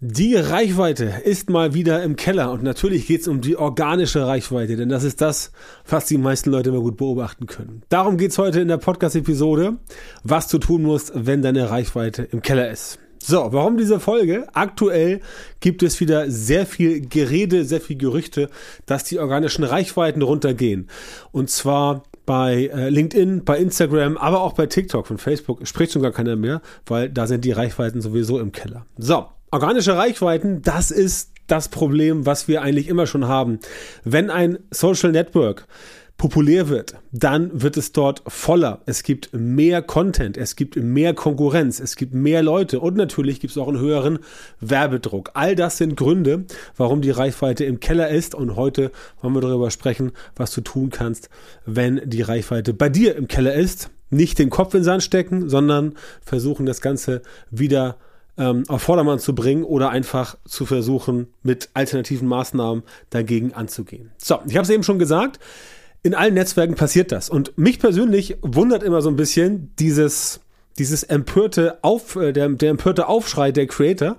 Die Reichweite ist mal wieder im Keller und natürlich geht es um die organische Reichweite, denn das ist das, was die meisten Leute immer gut beobachten können. Darum geht es heute in der Podcast-Episode, was du tun musst, wenn deine Reichweite im Keller ist. So, warum diese Folge? Aktuell gibt es wieder sehr viel Gerede, sehr viel Gerüchte, dass die organischen Reichweiten runtergehen. Und zwar bei äh, LinkedIn, bei Instagram, aber auch bei TikTok von Facebook spricht schon gar keiner mehr, weil da sind die Reichweiten sowieso im Keller. So, Organische Reichweiten, das ist das Problem, was wir eigentlich immer schon haben. Wenn ein Social Network populär wird, dann wird es dort voller. Es gibt mehr Content, es gibt mehr Konkurrenz, es gibt mehr Leute und natürlich gibt es auch einen höheren Werbedruck. All das sind Gründe, warum die Reichweite im Keller ist und heute wollen wir darüber sprechen, was du tun kannst, wenn die Reichweite bei dir im Keller ist. Nicht den Kopf in den Sand stecken, sondern versuchen das Ganze wieder ähm, auf Vordermann zu bringen oder einfach zu versuchen, mit alternativen Maßnahmen dagegen anzugehen. So, ich habe es eben schon gesagt, in allen Netzwerken passiert das. Und mich persönlich wundert immer so ein bisschen dieses dieses empörte Auf, äh, der, der empörte Aufschrei der Creator,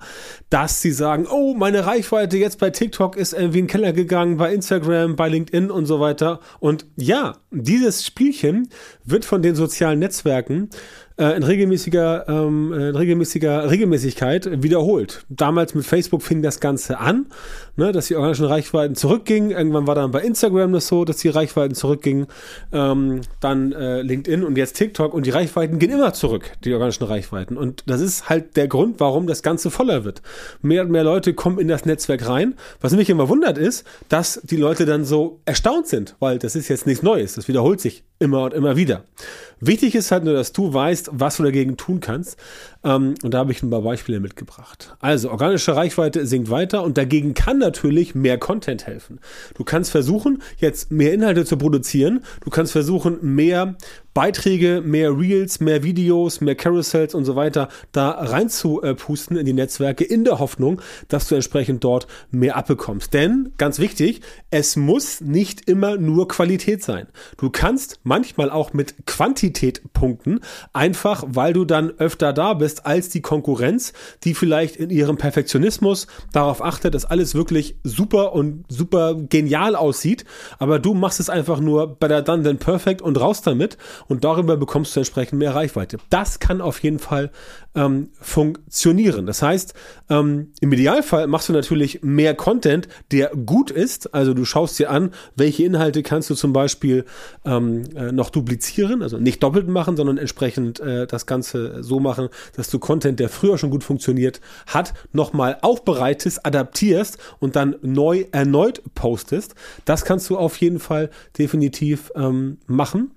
dass sie sagen, oh, meine Reichweite jetzt bei TikTok ist irgendwie in den Keller gegangen, bei Instagram, bei LinkedIn und so weiter. Und ja, dieses Spielchen wird von den sozialen Netzwerken äh, in regelmäßiger, ähm, in regelmäßiger Regelmäßigkeit wiederholt. Damals mit Facebook fing das Ganze an, ne, dass die organischen Reichweiten zurückgingen. Irgendwann war dann bei Instagram das so, dass die Reichweiten zurückgingen. Ähm, dann äh, LinkedIn und jetzt TikTok und die Reichweiten gehen immer zurück, die organischen Reichweiten. Und das ist halt der Grund, warum das Ganze voller wird. Mehr und mehr Leute kommen in das Netzwerk rein. Was mich immer wundert ist, dass die Leute dann so erstaunt sind, weil das ist jetzt nichts Neues. Das wiederholt sich immer und immer wieder. Wichtig ist halt nur, dass du weißt, was du dagegen tun kannst. Ähm, und da habe ich ein paar Beispiele mitgebracht. Also, organische Reichweite sinkt weiter und dagegen kann natürlich mehr Content helfen. Du kannst versuchen, jetzt mehr Inhalte zu produzieren. Du kannst versuchen, mehr Beiträge, mehr Reels, mehr Videos, mehr Carousels und so weiter da rein zu äh, pusten in die Netzwerke in der Hoffnung, dass du entsprechend dort mehr abbekommst. Denn, ganz wichtig, es muss nicht immer nur Qualität sein. Du kannst manchmal auch mit Quantität punkten, einfach weil du dann öfter da bist als die Konkurrenz, die vielleicht in ihrem Perfektionismus darauf achtet, dass alles wirklich super und super genial aussieht, aber du machst es einfach nur better done than perfect und raus damit und darüber bekommst du entsprechend mehr Reichweite. Das kann auf jeden Fall ähm, funktionieren. Das heißt, ähm, im Idealfall machst du natürlich mehr Content, der gut ist. Also du schaust dir an, welche Inhalte kannst du zum Beispiel ähm, äh, noch duplizieren, also nicht doppelt machen, sondern entsprechend äh, das Ganze so machen, dass du Content, der früher schon gut funktioniert hat, nochmal aufbereitest, adaptierst und dann neu erneut postest. Das kannst du auf jeden Fall definitiv ähm, machen.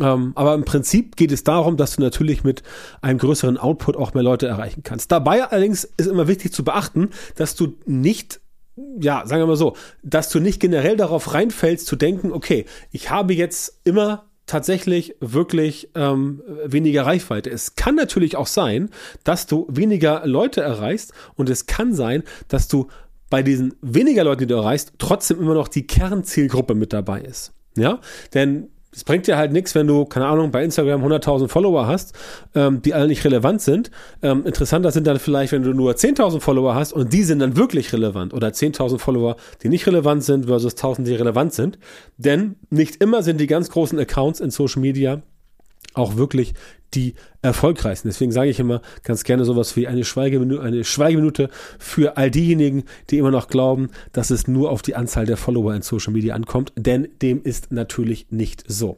Ähm, aber im Prinzip geht es darum, dass du natürlich mit einem größeren Output auch mehr Leute erreichen kannst. Dabei allerdings ist immer wichtig zu beachten, dass du nicht ja, sagen wir mal so, dass du nicht generell darauf reinfällst zu denken, okay, ich habe jetzt immer tatsächlich wirklich ähm, weniger Reichweite. Es kann natürlich auch sein, dass du weniger Leute erreichst und es kann sein, dass du bei diesen weniger Leuten, die du erreichst, trotzdem immer noch die Kernzielgruppe mit dabei ist. Ja, denn es bringt dir halt nichts, wenn du, keine Ahnung, bei Instagram 100.000 Follower hast, ähm, die alle nicht relevant sind. Ähm, interessanter sind dann vielleicht, wenn du nur 10.000 Follower hast und die sind dann wirklich relevant oder 10.000 Follower, die nicht relevant sind versus 1.000, die relevant sind. Denn nicht immer sind die ganz großen Accounts in Social Media auch wirklich die erfolgreichsten. Deswegen sage ich immer ganz gerne sowas wie eine Schweigeminute, eine Schweigeminute für all diejenigen, die immer noch glauben, dass es nur auf die Anzahl der Follower in Social Media ankommt, denn dem ist natürlich nicht so.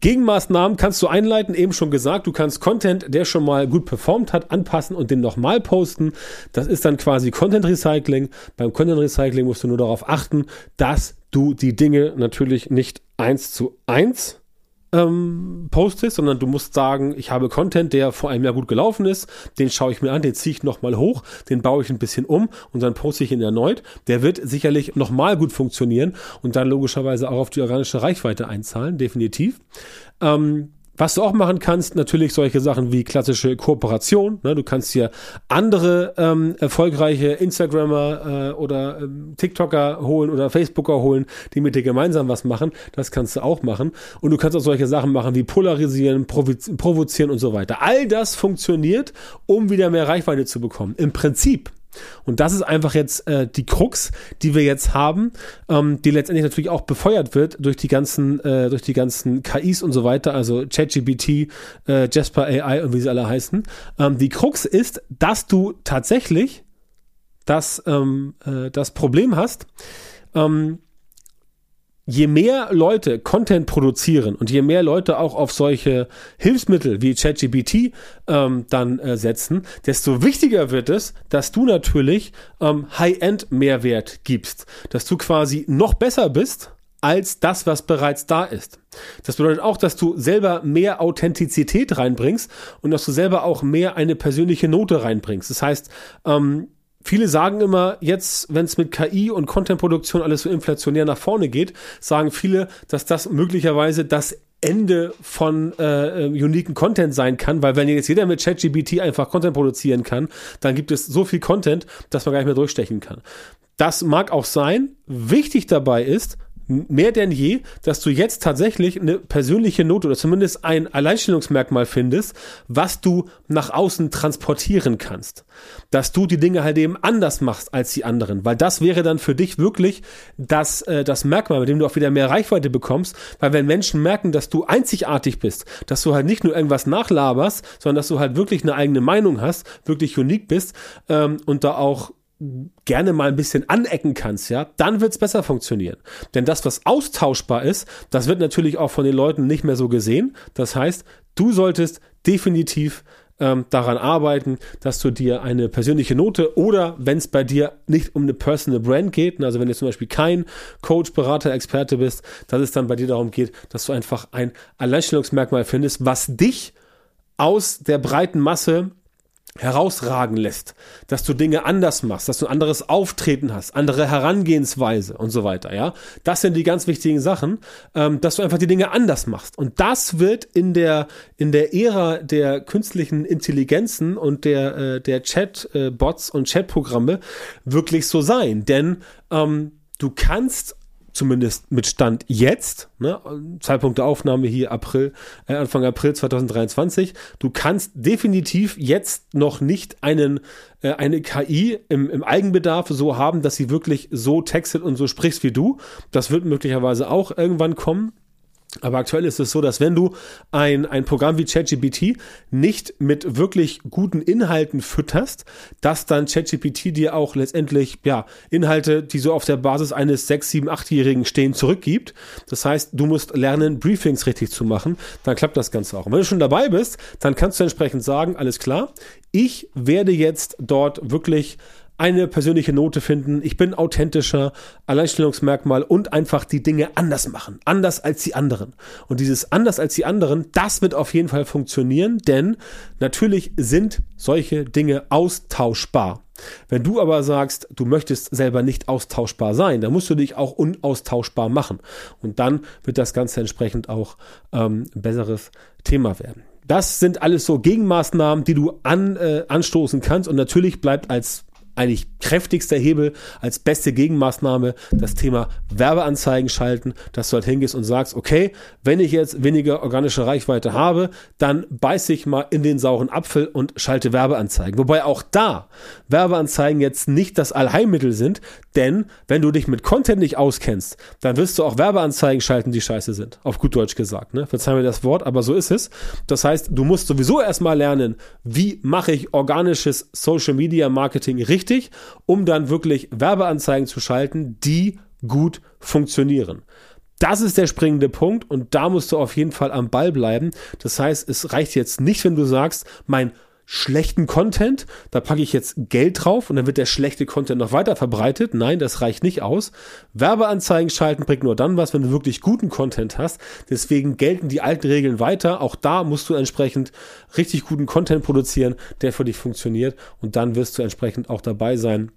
Gegenmaßnahmen kannst du einleiten, eben schon gesagt, du kannst Content, der schon mal gut performt hat, anpassen und den nochmal posten. Das ist dann quasi Content Recycling. Beim Content Recycling musst du nur darauf achten, dass du die Dinge natürlich nicht eins zu eins ähm, postest, sondern du musst sagen, ich habe Content, der vor einem Jahr gut gelaufen ist, den schaue ich mir an, den ziehe ich nochmal hoch, den baue ich ein bisschen um und dann poste ich ihn erneut. Der wird sicherlich nochmal gut funktionieren und dann logischerweise auch auf die organische Reichweite einzahlen, definitiv. Ähm, was du auch machen kannst, natürlich solche Sachen wie klassische Kooperation. Ne? Du kannst hier andere ähm, erfolgreiche Instagrammer äh, oder ähm, TikToker holen oder Facebooker holen, die mit dir gemeinsam was machen. Das kannst du auch machen. Und du kannst auch solche Sachen machen wie polarisieren, provozieren und so weiter. All das funktioniert, um wieder mehr Reichweite zu bekommen. Im Prinzip Und das ist einfach jetzt äh, die Krux, die wir jetzt haben, ähm, die letztendlich natürlich auch befeuert wird durch die ganzen, äh, durch die ganzen KIs und so weiter, also ChatGPT, äh, Jasper AI und wie sie alle heißen. Ähm, die Krux ist, dass du tatsächlich das, ähm, äh, das Problem hast, ähm, je mehr Leute Content produzieren und je mehr Leute auch auf solche Hilfsmittel wie ChatGPT ähm, dann äh, setzen, desto wichtiger wird es, dass du natürlich ähm, High-End-Mehrwert gibst, dass du quasi noch besser bist als das, was bereits da ist. Das bedeutet auch, dass du selber mehr Authentizität reinbringst und dass du selber auch mehr eine persönliche Note reinbringst. Das heißt, ähm, Viele sagen immer, jetzt, wenn es mit KI und Contentproduktion alles so inflationär nach vorne geht, sagen viele, dass das möglicherweise das Ende von äh, äh, uniken Content sein kann, weil wenn jetzt jeder mit ChatGPT einfach Content produzieren kann, dann gibt es so viel Content, dass man gar nicht mehr durchstechen kann. Das mag auch sein. Wichtig dabei ist, mehr denn je, dass du jetzt tatsächlich eine persönliche Note oder zumindest ein Alleinstellungsmerkmal findest, was du nach außen transportieren kannst. Dass du die Dinge halt eben anders machst als die anderen, weil das wäre dann für dich wirklich das, äh, das Merkmal, mit dem du auch wieder mehr Reichweite bekommst, weil wenn Menschen merken, dass du einzigartig bist, dass du halt nicht nur irgendwas nachlaberst, sondern dass du halt wirklich eine eigene Meinung hast, wirklich unique bist ähm, und da auch gerne mal ein bisschen anecken kannst, ja, dann wird's besser funktionieren. Denn das, was austauschbar ist, das wird natürlich auch von den Leuten nicht mehr so gesehen. Das heißt, du solltest definitiv ähm, daran arbeiten, dass du dir eine persönliche Note oder wenn es bei dir nicht um eine Personal Brand geht, also wenn du zum Beispiel kein Coach, Berater, Experte bist, dass es dann bei dir darum geht, dass du einfach ein Alleinstellungsmerkmal findest, was dich aus der breiten Masse herausragen lässt, dass du Dinge anders machst, dass du ein anderes Auftreten hast, andere Herangehensweise und so weiter, ja. Das sind die ganz wichtigen Sachen, ähm, dass du einfach die Dinge anders machst. Und das wird in der, in der Ära der künstlichen Intelligenzen und der, äh, der Chat-Bots und Chat-Programme wirklich so sein. Denn ähm, du kannst zumindest mit Stand jetzt, ne, Zeitpunkt der Aufnahme hier April, äh, Anfang April 2023, du kannst definitiv jetzt noch nicht einen, äh, eine KI im, im Eigenbedarf so haben, dass sie wirklich so textet und so sprichst wie du. Das wird möglicherweise auch irgendwann kommen. Aber aktuell ist es so, dass wenn du ein, ein Programm wie ChatGPT nicht mit wirklich guten Inhalten fütterst, dass dann ChatGPT dir auch letztendlich, ja, Inhalte, die so auf der Basis eines 6, 7, 8-Jährigen stehen, zurückgibt. Das heißt, du musst lernen, Briefings richtig zu machen. Dann klappt das Ganze auch. Und wenn du schon dabei bist, dann kannst du entsprechend sagen, alles klar, ich werde jetzt dort wirklich eine persönliche Note finden, ich bin authentischer, Alleinstellungsmerkmal und einfach die Dinge anders machen, anders als die anderen. Und dieses anders als die anderen, das wird auf jeden Fall funktionieren, denn natürlich sind solche Dinge austauschbar. Wenn du aber sagst, du möchtest selber nicht austauschbar sein, dann musst du dich auch unaustauschbar machen. Und dann wird das Ganze entsprechend auch ähm, ein besseres Thema werden. Das sind alles so Gegenmaßnahmen, die du an, äh, anstoßen kannst. Und natürlich bleibt als eigentlich kräftigster Hebel als beste Gegenmaßnahme das Thema Werbeanzeigen schalten, dass du halt hingehst und sagst, okay, wenn ich jetzt weniger organische Reichweite habe, dann beiße ich mal in den sauren Apfel und schalte Werbeanzeigen. Wobei auch da Werbeanzeigen jetzt nicht das Allheilmittel sind, denn wenn du dich mit Content nicht auskennst, dann wirst du auch Werbeanzeigen schalten, die scheiße sind. Auf gut Deutsch gesagt. Ne? Verzeih mir das Wort, aber so ist es. Das heißt, du musst sowieso erstmal lernen, wie mache ich organisches Social Media Marketing richtig, um dann wirklich Werbeanzeigen zu schalten, die gut funktionieren. Das ist der springende Punkt und da musst du auf jeden Fall am Ball bleiben. Das heißt, es reicht jetzt nicht, wenn du sagst, mein schlechten Content, da packe ich jetzt Geld drauf und dann wird der schlechte Content noch weiter verbreitet. Nein, das reicht nicht aus. Werbeanzeigen schalten bringt nur dann was, wenn du wirklich guten Content hast. Deswegen gelten die alten Regeln weiter. Auch da musst du entsprechend richtig guten Content produzieren, der für dich funktioniert und dann wirst du entsprechend auch dabei sein,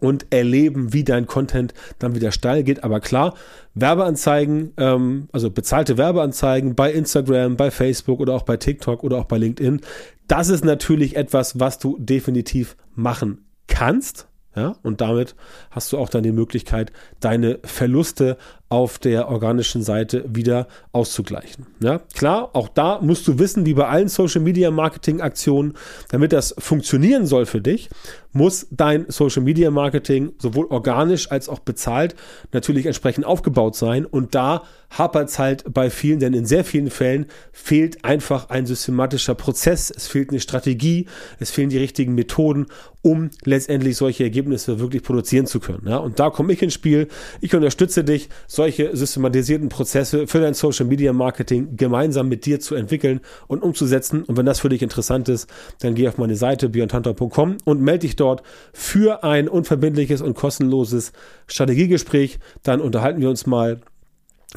und erleben, wie dein Content dann wieder steil geht. Aber klar, Werbeanzeigen, ähm, also bezahlte Werbeanzeigen bei Instagram, bei Facebook oder auch bei TikTok oder auch bei LinkedIn, das ist natürlich etwas, was du definitiv machen kannst. Ja, und damit hast du auch dann die Möglichkeit, deine Verluste auf der organischen Seite wieder auszugleichen. Ja, klar, auch da musst du wissen, wie bei allen Social Media Marketing Aktionen, damit das funktionieren soll für dich, muss dein Social Media Marketing sowohl organisch als auch bezahlt natürlich entsprechend aufgebaut sein. Und da hapert es halt bei vielen, denn in sehr vielen Fällen fehlt einfach ein systematischer Prozess, es fehlt eine Strategie, es fehlen die richtigen Methoden, um letztendlich solche Ergebnisse wirklich produzieren zu können. Ja, und da komme ich ins Spiel. Ich unterstütze dich, solche systematisierten Prozesse für dein Social Media Marketing gemeinsam mit dir zu entwickeln und umzusetzen. Und wenn das für dich interessant ist, dann geh auf meine Seite björntanter.com und melde dich dort für ein unverbindliches und kostenloses Strategiegespräch. Dann unterhalten wir uns mal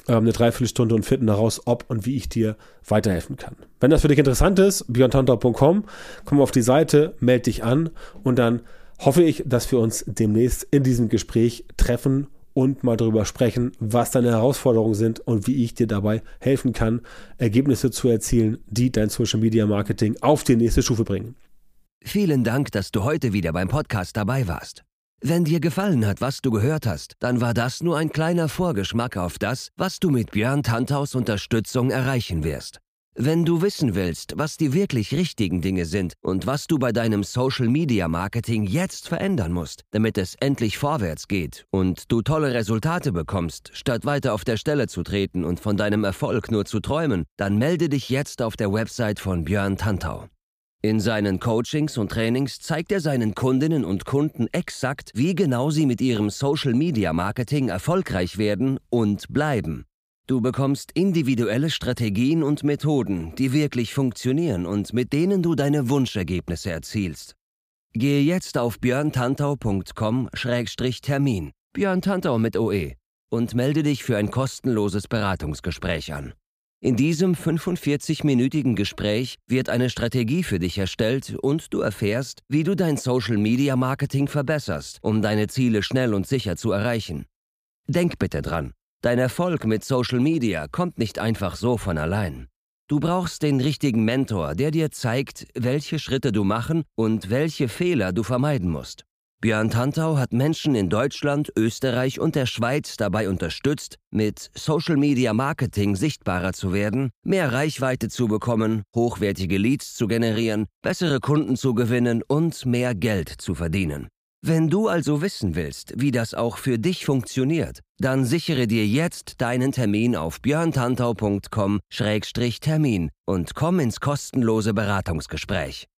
ähm, eine Dreiviertelstunde und finden daraus, ob und wie ich dir weiterhelfen kann. Wenn das für dich interessant ist, björntanter.com, komm auf die Seite, melde dich an und dann hoffe ich, dass wir uns demnächst in diesem Gespräch treffen und mal darüber sprechen, was deine Herausforderungen sind und wie ich dir dabei helfen kann, Ergebnisse zu erzielen, die dein Social Media Marketing auf die nächste Stufe bringen. Vielen Dank, dass du heute wieder beim Podcast dabei warst. Wenn dir gefallen hat, was du gehört hast, dann war das nur ein kleiner Vorgeschmack auf das, was du mit Björn Tanthaus Unterstützung erreichen wirst. Wenn du wissen willst, was die wirklich richtigen Dinge sind und was du bei deinem Social Media Marketing jetzt verändern musst, damit es endlich vorwärts geht und du tolle Resultate bekommst, statt weiter auf der Stelle zu treten und von deinem Erfolg nur zu träumen, dann melde dich jetzt auf der Website von Björn Tantau. In seinen Coachings und Trainings zeigt er seinen Kundinnen und Kunden exakt, wie genau sie mit ihrem Social Media Marketing erfolgreich werden und bleiben. Du bekommst individuelle Strategien und Methoden, die wirklich funktionieren und mit denen du deine Wunschergebnisse erzielst. Gehe jetzt auf björntantau.com-termin, Björn Tantau mit OE, und melde dich für ein kostenloses Beratungsgespräch an. In diesem 45-minütigen Gespräch wird eine Strategie für dich erstellt und du erfährst, wie du dein Social-Media-Marketing verbesserst, um deine Ziele schnell und sicher zu erreichen. Denk bitte dran, Dein Erfolg mit Social Media kommt nicht einfach so von allein. Du brauchst den richtigen Mentor, der dir zeigt, welche Schritte du machen und welche Fehler du vermeiden musst. Björn Tantau hat Menschen in Deutschland, Österreich und der Schweiz dabei unterstützt, mit Social Media Marketing sichtbarer zu werden, mehr Reichweite zu bekommen, hochwertige Leads zu generieren, bessere Kunden zu gewinnen und mehr Geld zu verdienen. Wenn du also wissen willst, wie das auch für dich funktioniert, dann sichere dir jetzt deinen Termin auf björntantau.com-termin und komm ins kostenlose Beratungsgespräch.